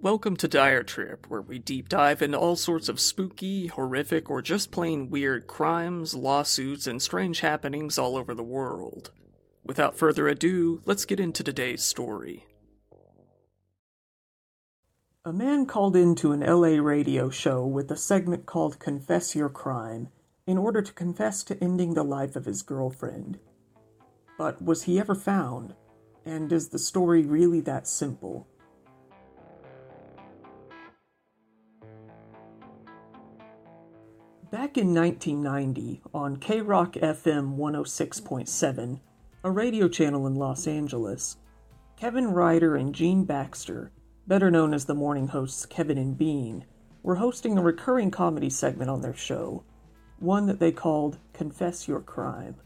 Welcome to Dire Trip, where we deep dive into all sorts of spooky, horrific, or just plain weird crimes, lawsuits, and strange happenings all over the world. Without further ado, let's get into today's story. A man called into an LA radio show with a segment called Confess Your Crime in order to confess to ending the life of his girlfriend. But was he ever found? And is the story really that simple? Back in 1990, on KROQ FM 106.7, a radio channel in Los Angeles, Kevin Ryder and Gene Baxter, better known as the morning hosts Kevin and Bean, were hosting a recurring comedy segment on their show, one that they called Confess Your Crime.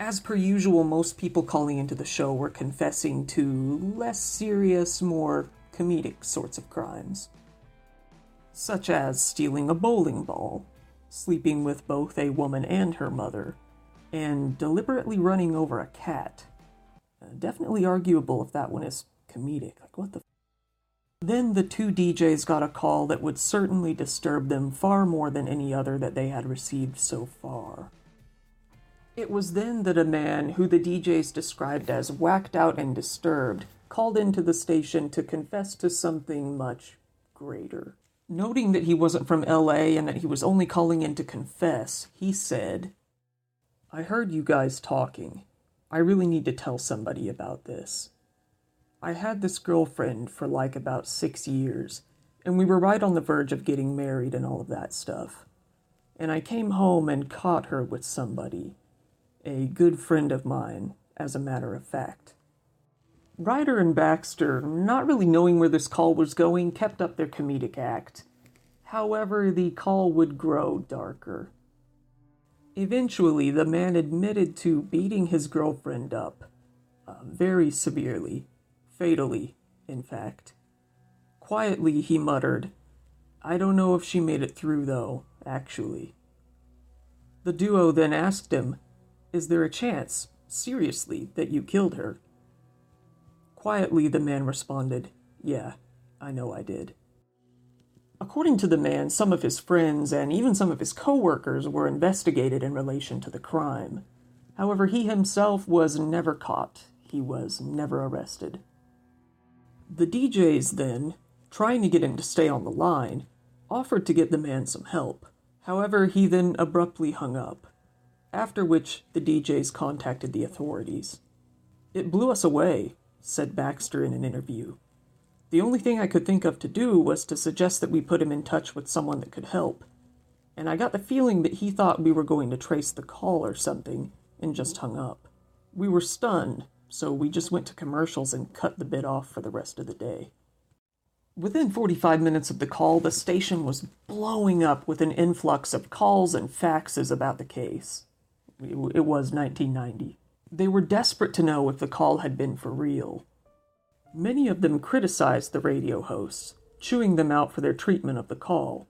As per usual, most people calling into the show were confessing to less serious, more comedic sorts of crimes such as stealing a bowling ball, sleeping with both a woman and her mother, and deliberately running over a cat. Uh, definitely arguable if that one is comedic. Like, what the? F- then the two DJs got a call that would certainly disturb them far more than any other that they had received so far. It was then that a man who the DJs described as whacked out and disturbed called into the station to confess to something much greater. Noting that he wasn't from LA and that he was only calling in to confess, he said, I heard you guys talking. I really need to tell somebody about this. I had this girlfriend for like about six years, and we were right on the verge of getting married and all of that stuff. And I came home and caught her with somebody, a good friend of mine, as a matter of fact. Ryder and Baxter, not really knowing where this call was going, kept up their comedic act. However, the call would grow darker. Eventually, the man admitted to beating his girlfriend up, uh, very severely, fatally, in fact. Quietly, he muttered, I don't know if she made it through, though, actually. The duo then asked him, Is there a chance, seriously, that you killed her? Quietly, the man responded, Yeah, I know I did. According to the man, some of his friends and even some of his coworkers were investigated in relation to the crime. However, he himself was never caught. He was never arrested. The DJs then, trying to get him to stay on the line, offered to get the man some help. However, he then abruptly hung up, after which the DJs contacted the authorities. It blew us away, said Baxter in an interview. The only thing I could think of to do was to suggest that we put him in touch with someone that could help. And I got the feeling that he thought we were going to trace the call or something and just hung up. We were stunned, so we just went to commercials and cut the bit off for the rest of the day. Within 45 minutes of the call, the station was blowing up with an influx of calls and faxes about the case. It was 1990. They were desperate to know if the call had been for real. Many of them criticized the radio hosts, chewing them out for their treatment of the call.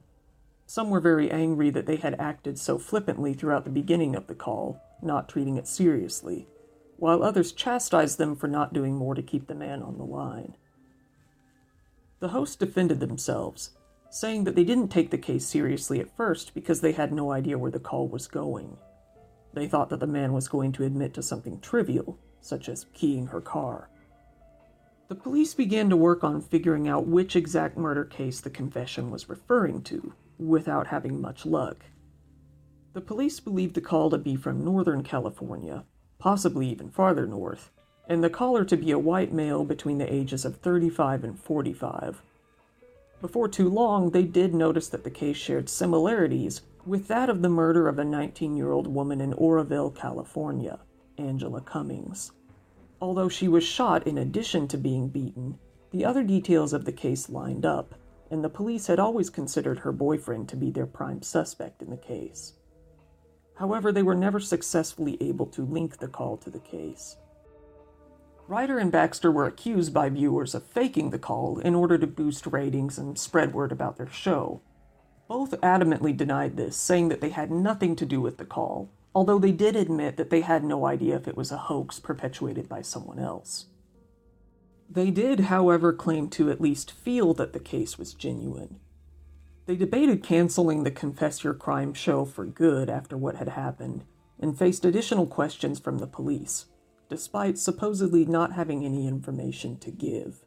Some were very angry that they had acted so flippantly throughout the beginning of the call, not treating it seriously, while others chastised them for not doing more to keep the man on the line. The hosts defended themselves, saying that they didn't take the case seriously at first because they had no idea where the call was going. They thought that the man was going to admit to something trivial, such as keying her car. The police began to work on figuring out which exact murder case the confession was referring to, without having much luck. The police believed the call to be from Northern California, possibly even farther north, and the caller to be a white male between the ages of 35 and 45. Before too long, they did notice that the case shared similarities with that of the murder of a 19 year old woman in Oroville, California, Angela Cummings. Although she was shot in addition to being beaten, the other details of the case lined up, and the police had always considered her boyfriend to be their prime suspect in the case. However, they were never successfully able to link the call to the case. Ryder and Baxter were accused by viewers of faking the call in order to boost ratings and spread word about their show. Both adamantly denied this, saying that they had nothing to do with the call, although they did admit that they had no idea if it was a hoax perpetuated by someone else. They did, however, claim to at least feel that the case was genuine. They debated canceling the Confess Your Crime show for good after what had happened and faced additional questions from the police, despite supposedly not having any information to give.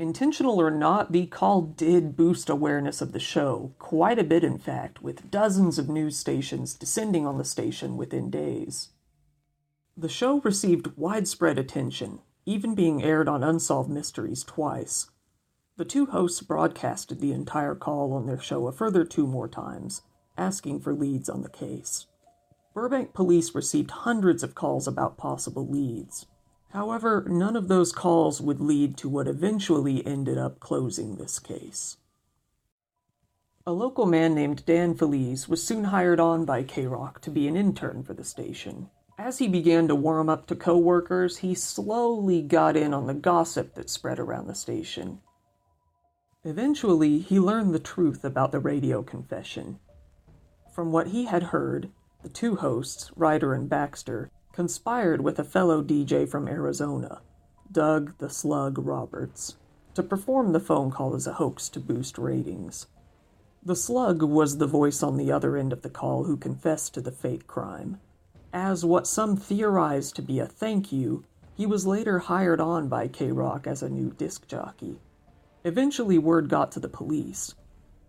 Intentional or not, the call did boost awareness of the show, quite a bit in fact, with dozens of news stations descending on the station within days. The show received widespread attention, even being aired on Unsolved Mysteries twice. The two hosts broadcasted the entire call on their show a further two more times, asking for leads on the case. Burbank police received hundreds of calls about possible leads. However, none of those calls would lead to what eventually ended up closing this case. A local man named Dan Feliz was soon hired on by KROQ to be an intern for the station. As he began to warm up to coworkers, he slowly got in on the gossip that spread around the station. Eventually, he learned the truth about the radio confession. From what he had heard, the two hosts, Ryder and Baxter, conspired with a fellow DJ from Arizona, Doug the Slug Roberts, to perform the phone call as a hoax to boost ratings. The Slug was the voice on the other end of the call who confessed to the fake crime. As what some theorized to be a thank you, he was later hired on by KROQ as a new disc jockey. Eventually, word got to the police.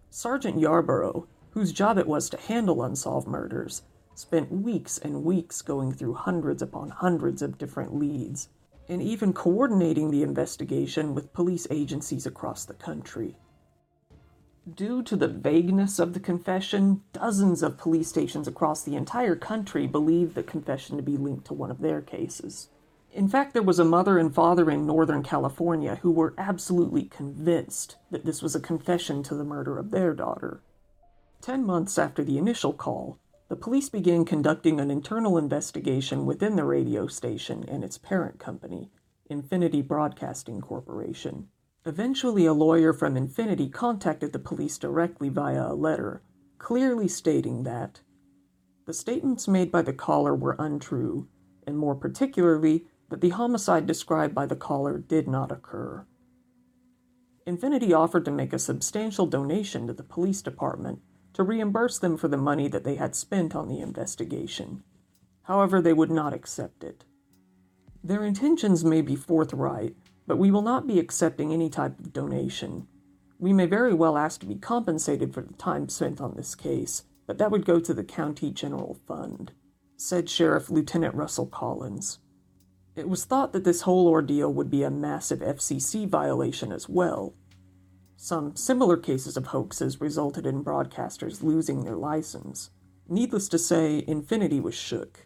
Sergeant Yarborough, whose job it was to handle unsolved murders, spent weeks and weeks going through hundreds upon hundreds of different leads, and even coordinating the investigation with police agencies across the country. Due to the vagueness of the confession, dozens of police stations across the entire country believed the confession to be linked to one of their cases. In fact, there was a mother and father in Northern California who were absolutely convinced that this was a confession to the murder of their daughter. Ten months after the initial call, the police began conducting an internal investigation within the radio station and its parent company, Infinity Broadcasting Corporation. Eventually, a lawyer from Infinity contacted the police directly via a letter, clearly stating that the statements made by the caller were untrue, and more particularly, that the homicide described by the caller did not occur. Infinity offered to make a substantial donation to the police department to reimburse them for the money that they had spent on the investigation. However, they would not accept it. Their intentions may be forthright, but we will not be accepting any type of donation. We may very well ask to be compensated for the time spent on this case, but that would go to the county general fund, said Sheriff Lieutenant Russell Collins. It was thought that this whole ordeal would be a massive FCC violation as well, some similar cases of hoaxes resulted in broadcasters losing their license. Needless to say, Infinity was shook.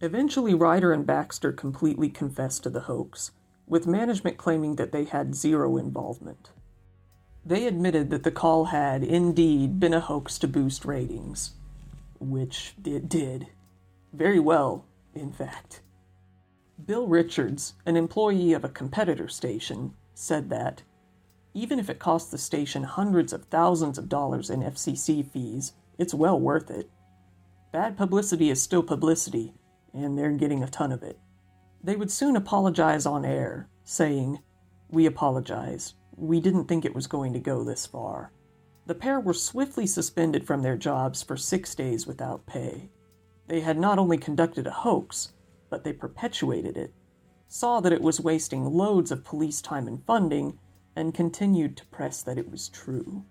Eventually, Ryder and Baxter completely confessed to the hoax, with management claiming that they had zero involvement. They admitted that the call had, indeed, been a hoax to boost ratings, which it did. Very well, in fact. Bill Richards, an employee of a competitor station, said that even if it costs the station hundreds of thousands of dollars in FCC fees, it's well worth it. Bad publicity is still publicity, and they're getting a ton of it. They would soon apologize on air, saying, We apologize. We didn't think it was going to go this far. The pair were swiftly suspended from their jobs for six days without pay. They had not only conducted a hoax, but they perpetuated it, saw that it was wasting loads of police time and funding, and continued to press that it was true.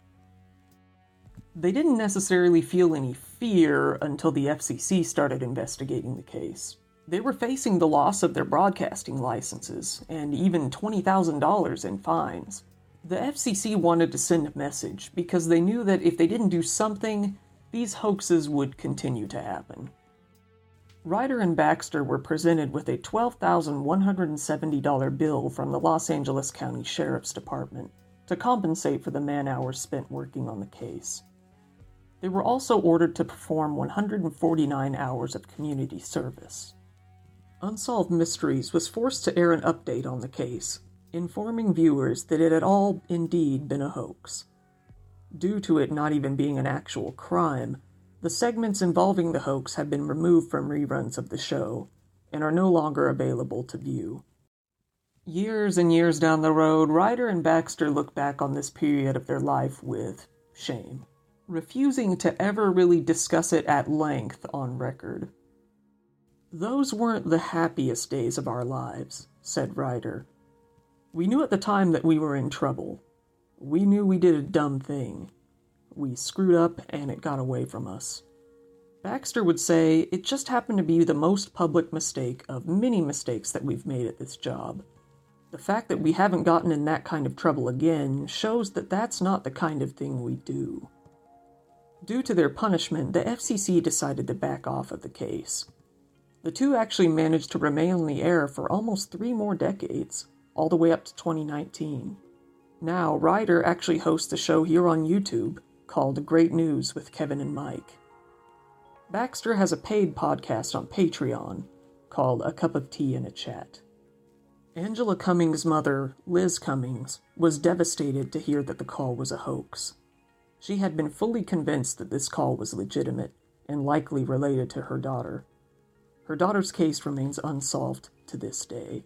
They didn't necessarily feel any fear until the FCC started investigating the case. They were facing the loss of their broadcasting licenses and even $20,000 in fines. The FCC wanted to send a message because they knew that if they didn't do something, these hoaxes would continue to happen. Ryder and Baxter were presented with a $12,170 bill from the Los Angeles County Sheriff's Department to compensate for the man hours spent working on the case. They were also ordered to perform 149 hours of community service. Unsolved Mysteries was forced to air an update on the case, informing viewers that it had all indeed been a hoax. Due to it not even being an actual crime, the segments involving the hoax have been removed from reruns of the show and are no longer available to view. Years and years down the road, Ryder and Baxter look back on this period of their life with shame, refusing to ever really discuss it at length on record. Those weren't the happiest days of our lives, said Ryder. We knew at the time that we were in trouble. We knew we did a dumb thing. We screwed up and it got away from us. Baxter would say it just happened to be the most public mistake of many mistakes that we've made at this job. The fact that we haven't gotten in that kind of trouble again shows that that's not the kind of thing we do. Due to their punishment, the FCC decided to back off of the case. The two actually managed to remain on the air for almost three more decades, all the way up to 2019. Now, Ryder actually hosts a show here on YouTube called Great News with Kevin and Mike. Baxter has a paid podcast on Patreon called A Cup of Tea and a Chat. Angela Cummings' mother, Liz Cummings, was devastated to hear that the call was a hoax. She had been fully convinced that this call was legitimate and likely related to her daughter. Her daughter's case remains unsolved to this day.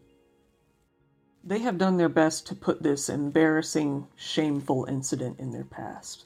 They have done their best to put this embarrassing, shameful incident in their past.